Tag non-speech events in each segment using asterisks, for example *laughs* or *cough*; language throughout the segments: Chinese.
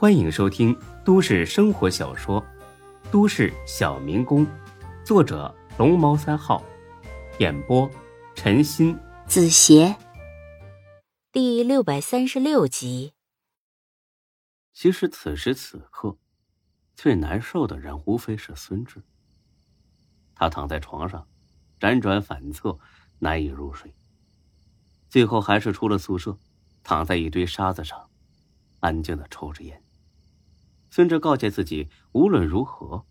欢迎收听都市生活小说《都市小民工》，作者龙猫三号，演播陈鑫、子邪，第六百三十六集。其实此时此刻，最难受的人无非是孙志。他躺在床上，辗转反侧，难以入睡。最后还是出了宿舍，躺在一堆沙子上，安静的抽着烟。孙志告诫自己，无论如何，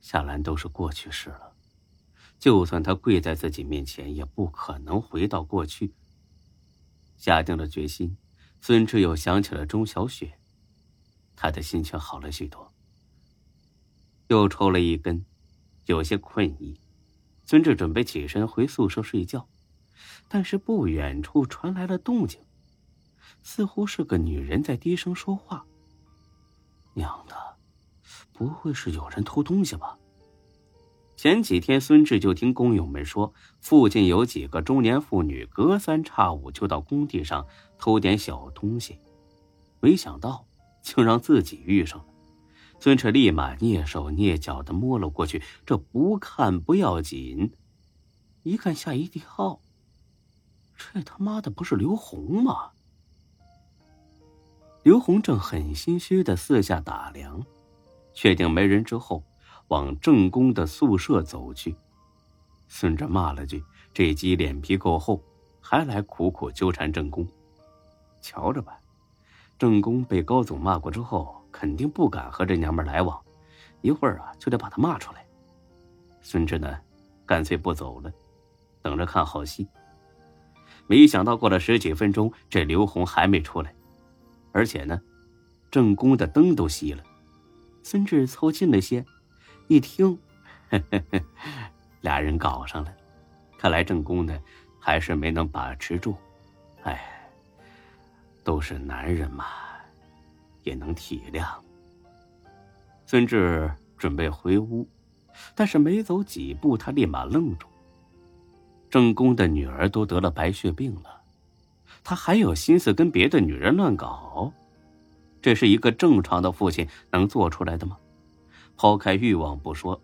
夏兰都是过去式了。就算他跪在自己面前，也不可能回到过去。下定了决心，孙志又想起了钟小雪，他的心情好了许多。又抽了一根，有些困意，孙志准备起身回宿舍睡觉。但是不远处传来了动静，似乎是个女人在低声说话。娘的，不会是有人偷东西吧？前几天孙志就听工友们说，附近有几个中年妇女隔三差五就到工地上偷点小东西，没想到竟让自己遇上了。孙志立马蹑手蹑脚的摸了过去，这不看不要紧，一看吓一跳。这他妈的不是刘红吗？刘洪正很心虚的四下打量，确定没人之后，往郑宫的宿舍走去。孙志骂了句：“这鸡脸皮够厚，还来苦苦纠缠郑宫。”瞧着吧，郑宫被高总骂过之后，肯定不敢和这娘们来往，一会儿啊就得把他骂出来。孙志呢，干脆不走了，等着看好戏。没想到过了十几分钟，这刘红还没出来，而且呢，正宫的灯都熄了。孙志凑近了些，一听，*laughs* 俩人搞上了。看来正宫呢，还是没能把持住。哎，都是男人嘛，也能体谅。孙志准备回屋，但是没走几步，他立马愣住。正宫的女儿都得了白血病了，他还有心思跟别的女人乱搞？这是一个正常的父亲能做出来的吗？抛开欲望不说，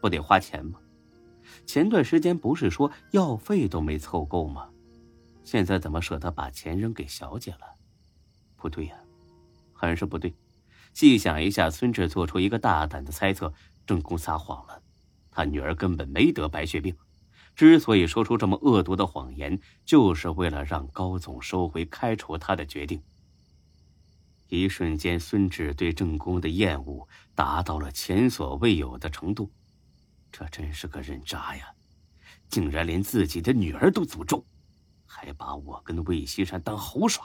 不得花钱吗？前段时间不是说药费都没凑够吗？现在怎么舍得把钱扔给小姐了？不对呀，很是不对。细想一下，孙志做出一个大胆的猜测：正宫撒谎了，他女儿根本没得白血病。之所以说出这么恶毒的谎言，就是为了让高总收回开除他的决定。一瞬间，孙志对郑宫的厌恶达到了前所未有的程度。这真是个人渣呀！竟然连自己的女儿都诅咒，还把我跟魏西山当猴耍。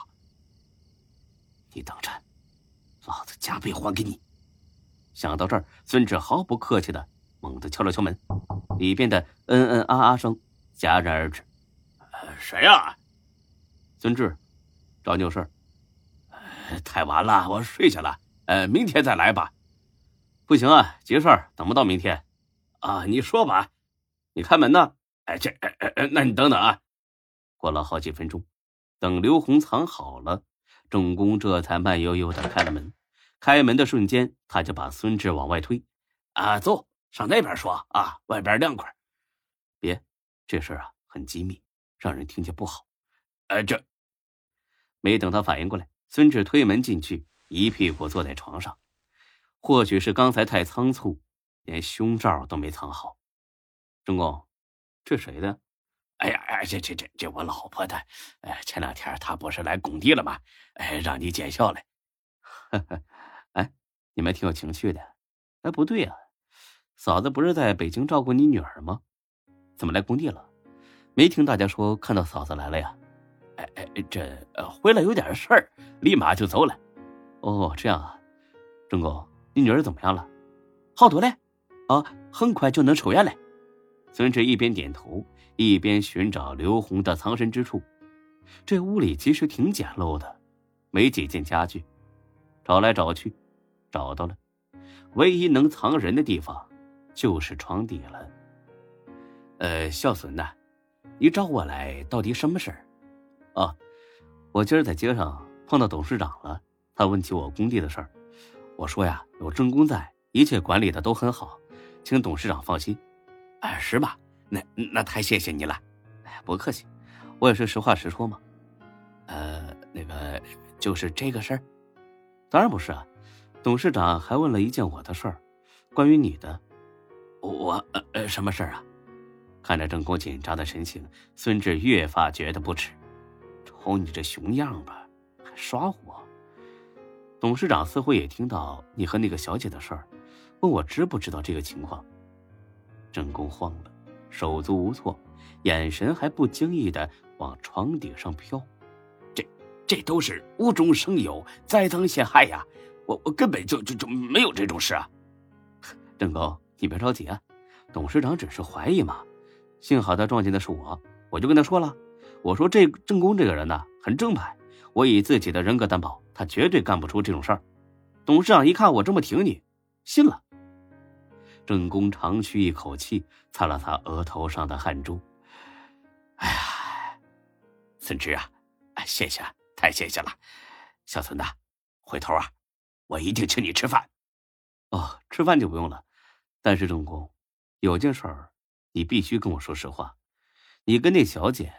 你等着，老子加倍还给你！想到这儿，孙志毫不客气的。猛地敲了敲门，里边的嗯嗯啊啊声戛然而止。谁呀？孙志，找你有事。太晚了，我睡下了。呃，明天再来吧。不行啊，急事儿，等不到明天。啊，你说吧。你开门呢？哎，这……那你等等啊。过了好几分钟，等刘红藏好了，郑工这才慢悠悠的开了门。开门的瞬间，他就把孙志往外推。啊，走。上那边说啊，外边凉快。别，这事啊很机密，让人听见不好。呃，这没等他反应过来，孙志推门进去，一屁股坐在床上。或许是刚才太仓促，连胸罩都没藏好。中公，这谁的？哎呀哎，这这这这我老婆的。哎，前两天她不是来工地了吗？哎，让你见笑了。呵 *laughs* 呵哎，你们挺有情趣的。哎，不对呀。嫂子不是在北京照顾你女儿吗？怎么来工地了？没听大家说看到嫂子来了呀？哎哎，这回来有点事儿，立马就走了。哦，这样啊，郑公，你女儿怎么样了？好多了，啊，很快就能出院了。孙志一边点头，一边寻找刘红的藏身之处。这屋里其实挺简陋的，没几件家具，找来找去，找到了，唯一能藏人的地方。就是床底了。呃，孝孙呐，你找我来到底什么事儿？哦，我今儿在街上碰到董事长了，他问起我工地的事儿，我说呀，有郑工在，一切管理的都很好，请董事长放心。哎，是吧？那那太谢谢你了。哎，不客气，我也是实话实说嘛。呃，那个就是这个事儿。当然不是啊，董事长还问了一件我的事儿，关于你的。我呃呃，什么事儿啊？看着郑工紧张的神情，孙志越发觉得不耻。瞅你这熊样吧，还耍我！董事长似乎也听到你和那个小姐的事儿，问我知不知道这个情况。郑公慌了，手足无措，眼神还不经意的往床顶上飘。这这都是无中生有，栽赃陷害呀！我我根本就就就没有这种事啊！*laughs* 郑工，你别着急啊，董事长只是怀疑嘛。幸好他撞见的是我，我就跟他说了，我说这郑工这个人呢很正派，我以自己的人格担保，他绝对干不出这种事儿。董事长一看我这么挺你，信了。郑工长吁一口气，擦了擦额头上的汗珠。哎呀，孙志啊，谢谢，太谢谢了，小孙子，回头啊，我一定请你吃饭。哦，吃饭就不用了，但是郑公，有件事儿。你必须跟我说实话，你跟那小姐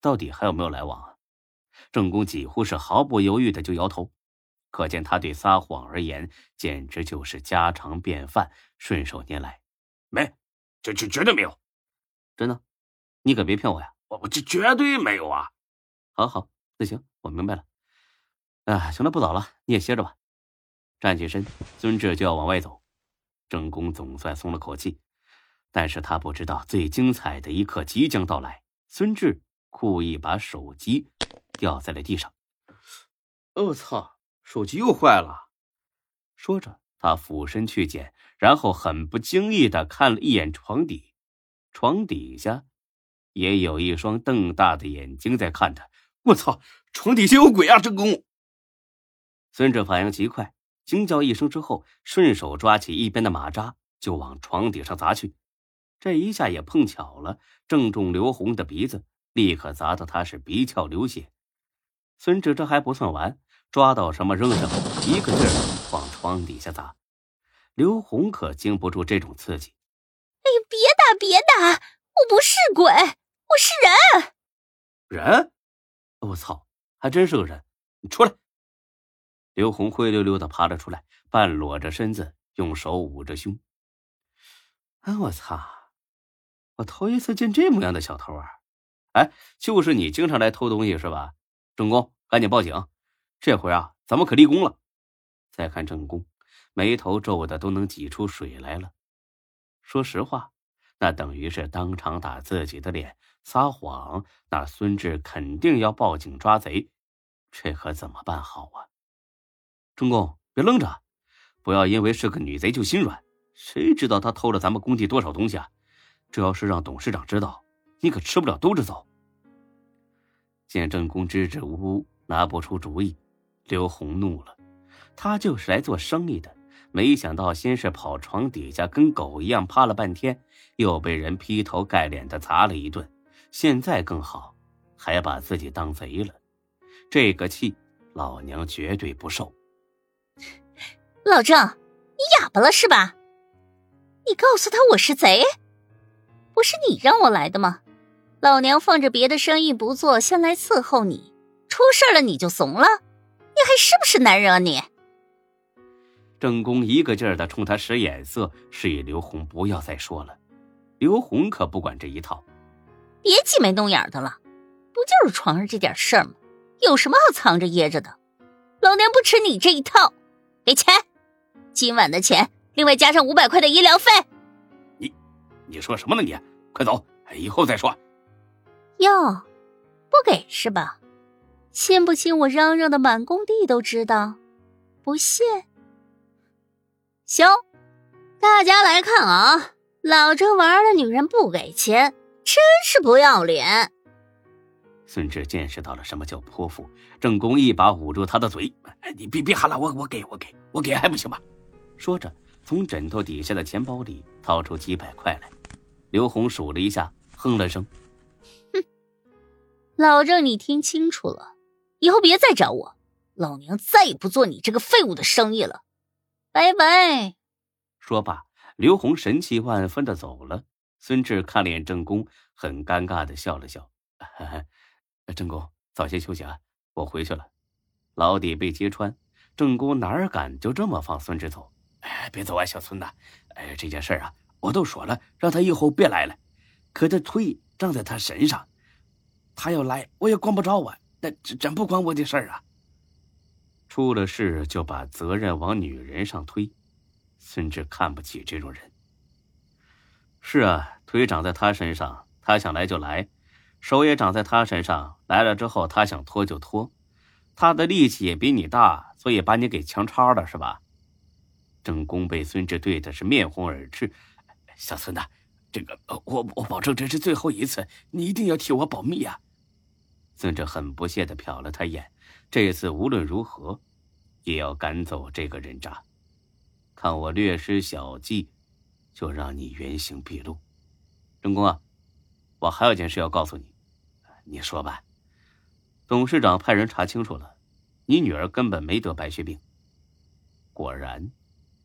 到底还有没有来往啊？郑公几乎是毫不犹豫的就摇头，可见他对撒谎而言简直就是家常便饭，顺手拈来。没，这这绝对没有，真的，你可别骗我呀！我我这绝对没有啊！好好，那行，我明白了。啊，行了，不早了，你也歇着吧。站起身，孙志就要往外走，郑公总算松了口气。但是他不知道最精彩的一刻即将到来。孙志故意把手机掉在了地上。我操，手机又坏了！说着，他俯身去捡，然后很不经意的看了一眼床底，床底下也有一双瞪大的眼睛在看他。我操，床底下有鬼啊！郑公，孙志反应极快，惊叫一声之后，顺手抓起一边的马扎就往床底上砸去。这一下也碰巧了，正中刘红的鼻子，立刻砸得他是鼻窍流血。孙志这还不算完，抓到什么扔什么，一个劲儿往床底下砸。刘红可经不住这种刺激，哎呀，别打别打，我不是鬼，我是人。人？我操，还真是个人！你出来！刘红灰溜溜的爬了出来，半裸着身子，用手捂着胸。哎，我操！我头一次见这模样的小偷啊！哎，就是你经常来偷东西是吧？郑公，赶紧报警！这回啊，咱们可立功了。再看郑公，眉头皱的都能挤出水来了。说实话，那等于是当场打自己的脸，撒谎。那孙志肯定要报警抓贼，这可怎么办好啊？郑公，别愣着，不要因为是个女贼就心软。谁知道他偷了咱们工地多少东西啊？这要是让董事长知道，你可吃不了兜着走。见郑公支支吾吾拿不出主意，刘红怒了。他就是来做生意的，没想到先是跑床底下跟狗一样趴了半天，又被人劈头盖脸的砸了一顿，现在更好，还把自己当贼了。这个气，老娘绝对不受。老郑，你哑巴了是吧？你告诉他我是贼。不是你让我来的吗？老娘放着别的生意不做，先来伺候你。出事了你就怂了？你还是不是男人啊你？郑公一个劲儿的冲他使眼色，示意刘红不要再说了。刘红可不管这一套，别挤眉弄眼的了，不就是床上这点事儿吗？有什么好藏着掖着的？老娘不吃你这一套，给钱！今晚的钱，另外加上五百块的医疗费。你你说什么呢？你快走，以后再说。哟，不给是吧？信不信我嚷嚷的满工地都知道？不信？行，大家来看啊！老郑玩的女人不给钱，真是不要脸。孙志见识到了什么叫泼妇，郑公一把捂住他的嘴：“你别别喊了，我我给我给我给还不行吗？”说着，从枕头底下的钱包里掏出几百块来。刘红数了一下，哼了声：“哼，老郑，你听清楚了，以后别再找我，老娘再也不做你这个废物的生意了。拜拜。说罢，刘红神气万分的走了。孙志看了眼郑公，很尴尬的笑了笑：“ *laughs* 郑公，早些休息啊，我回去了。”老底被揭穿，郑公哪敢就这么放孙志走？哎，别走啊，小孙子！哎，这件事啊，我都说了，让他以后别来了。可这腿长在他身上，他要来，我也管不着啊。那这真不关我的事儿啊。出了事就把责任往女人上推，孙志看不起这种人。是啊，腿长在他身上，他想来就来；手也长在他身上，来了之后他想拖就拖。他的力气也比你大，所以把你给强插了，是吧？郑公被孙志对的是面红耳赤。小孙子，这个我我保证这是最后一次，你一定要替我保密啊！孙志很不屑的瞟了他一眼。这次无论如何，也要赶走这个人渣。看我略施小计，就让你原形毕露。郑公啊，我还有件事要告诉你，你说吧。董事长派人查清楚了，你女儿根本没得白血病。果然，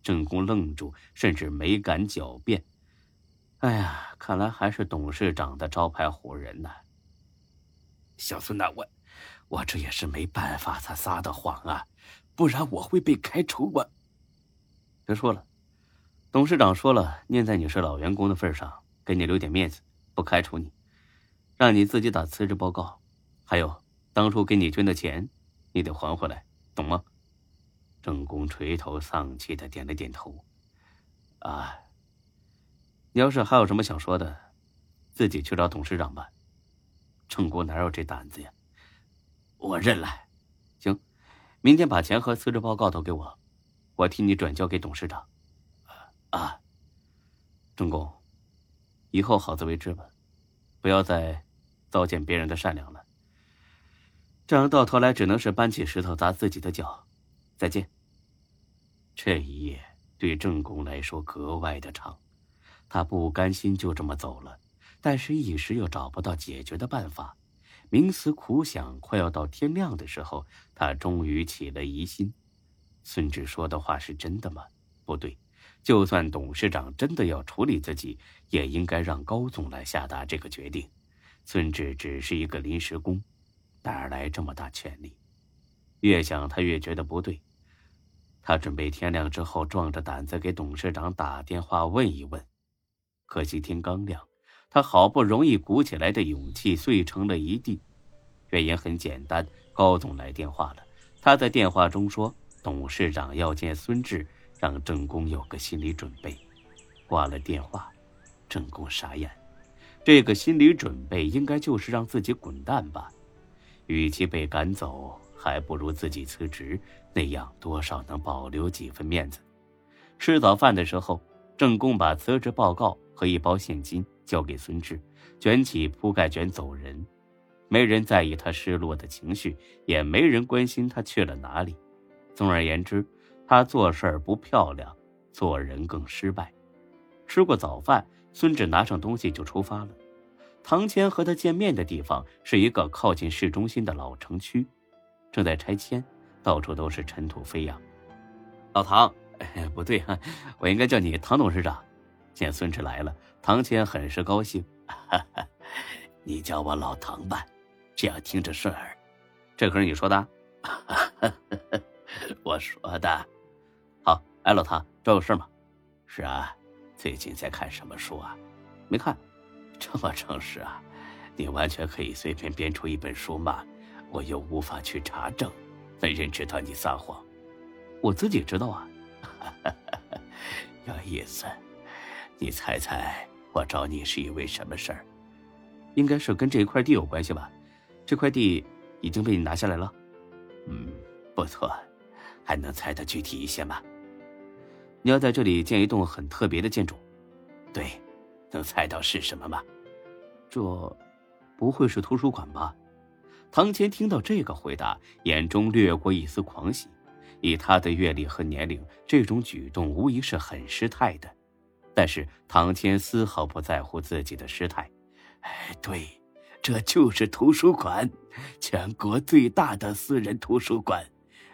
郑公愣住，甚至没敢狡辩。哎呀，看来还是董事长的招牌唬人呢。小孙呐，我我这也是没办法才撒的谎啊，不然我会被开除啊。别说了，董事长说了，念在你是老员工的份上，给你留点面子，不开除你，让你自己打辞职报告。还有。当初给你捐的钱，你得还回来，懂吗？郑公垂头丧气的点了点头。啊，你要是还有什么想说的，自己去找董事长吧。郑国哪有这胆子呀？我认了。行，明天把钱和辞职报告都给我，我替你转交给董事长。啊，郑公，以后好自为之吧，不要再糟践别人的善良了。这样到头来只能是搬起石头砸自己的脚。再见。这一夜对郑公来说格外的长，他不甘心就这么走了，但是一时又找不到解决的办法。冥思苦想，快要到天亮的时候，他终于起了疑心：孙志说的话是真的吗？不对，就算董事长真的要处理自己，也应该让高总来下达这个决定。孙志只是一个临时工。哪来这么大权力？越想他越觉得不对。他准备天亮之后壮着胆子给董事长打电话问一问。可惜天刚亮，他好不容易鼓起来的勇气碎成了一地。原因很简单，高总来电话了。他在电话中说，董事长要见孙志，让郑公有个心理准备。挂了电话，郑公傻眼。这个心理准备应该就是让自己滚蛋吧。与其被赶走，还不如自己辞职，那样多少能保留几分面子。吃早饭的时候，郑公把辞职报告和一包现金交给孙志，卷起铺盖卷走人。没人在意他失落的情绪，也没人关心他去了哪里。总而言之，他做事不漂亮，做人更失败。吃过早饭，孙志拿上东西就出发了。唐谦和他见面的地方是一个靠近市中心的老城区，正在拆迁，到处都是尘土飞扬。老唐，不对哈，我应该叫你唐董事长。见孙志来了，唐谦很是高兴。哈 *laughs* 哈你叫我老唐吧，这样听着顺耳。这可是你说的？*laughs* 我说的。好，哎，老唐，找有事吗？是啊，最近在看什么书啊？没看。这么诚实啊！你完全可以随便编出一本书嘛，我又无法去查证，没人知道你撒谎。我自己知道啊。*laughs* 有意思，你猜猜我找你是因为什么事儿？应该是跟这一块地有关系吧？这块地已经被你拿下来了。嗯，不错，还能猜得具体一些吗？你要在这里建一栋很特别的建筑。对。能猜到是什么吗？这不会是图书馆吧？唐谦听到这个回答，眼中掠过一丝狂喜。以他的阅历和年龄，这种举动无疑是很失态的。但是唐谦丝毫不在乎自己的失态。哎，对，这就是图书馆，全国最大的私人图书馆，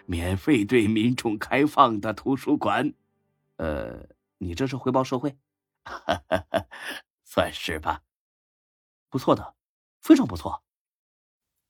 免费对民众开放的图书馆。呃，你这是回报社会？*laughs* 算是吧。不错的，非常不错。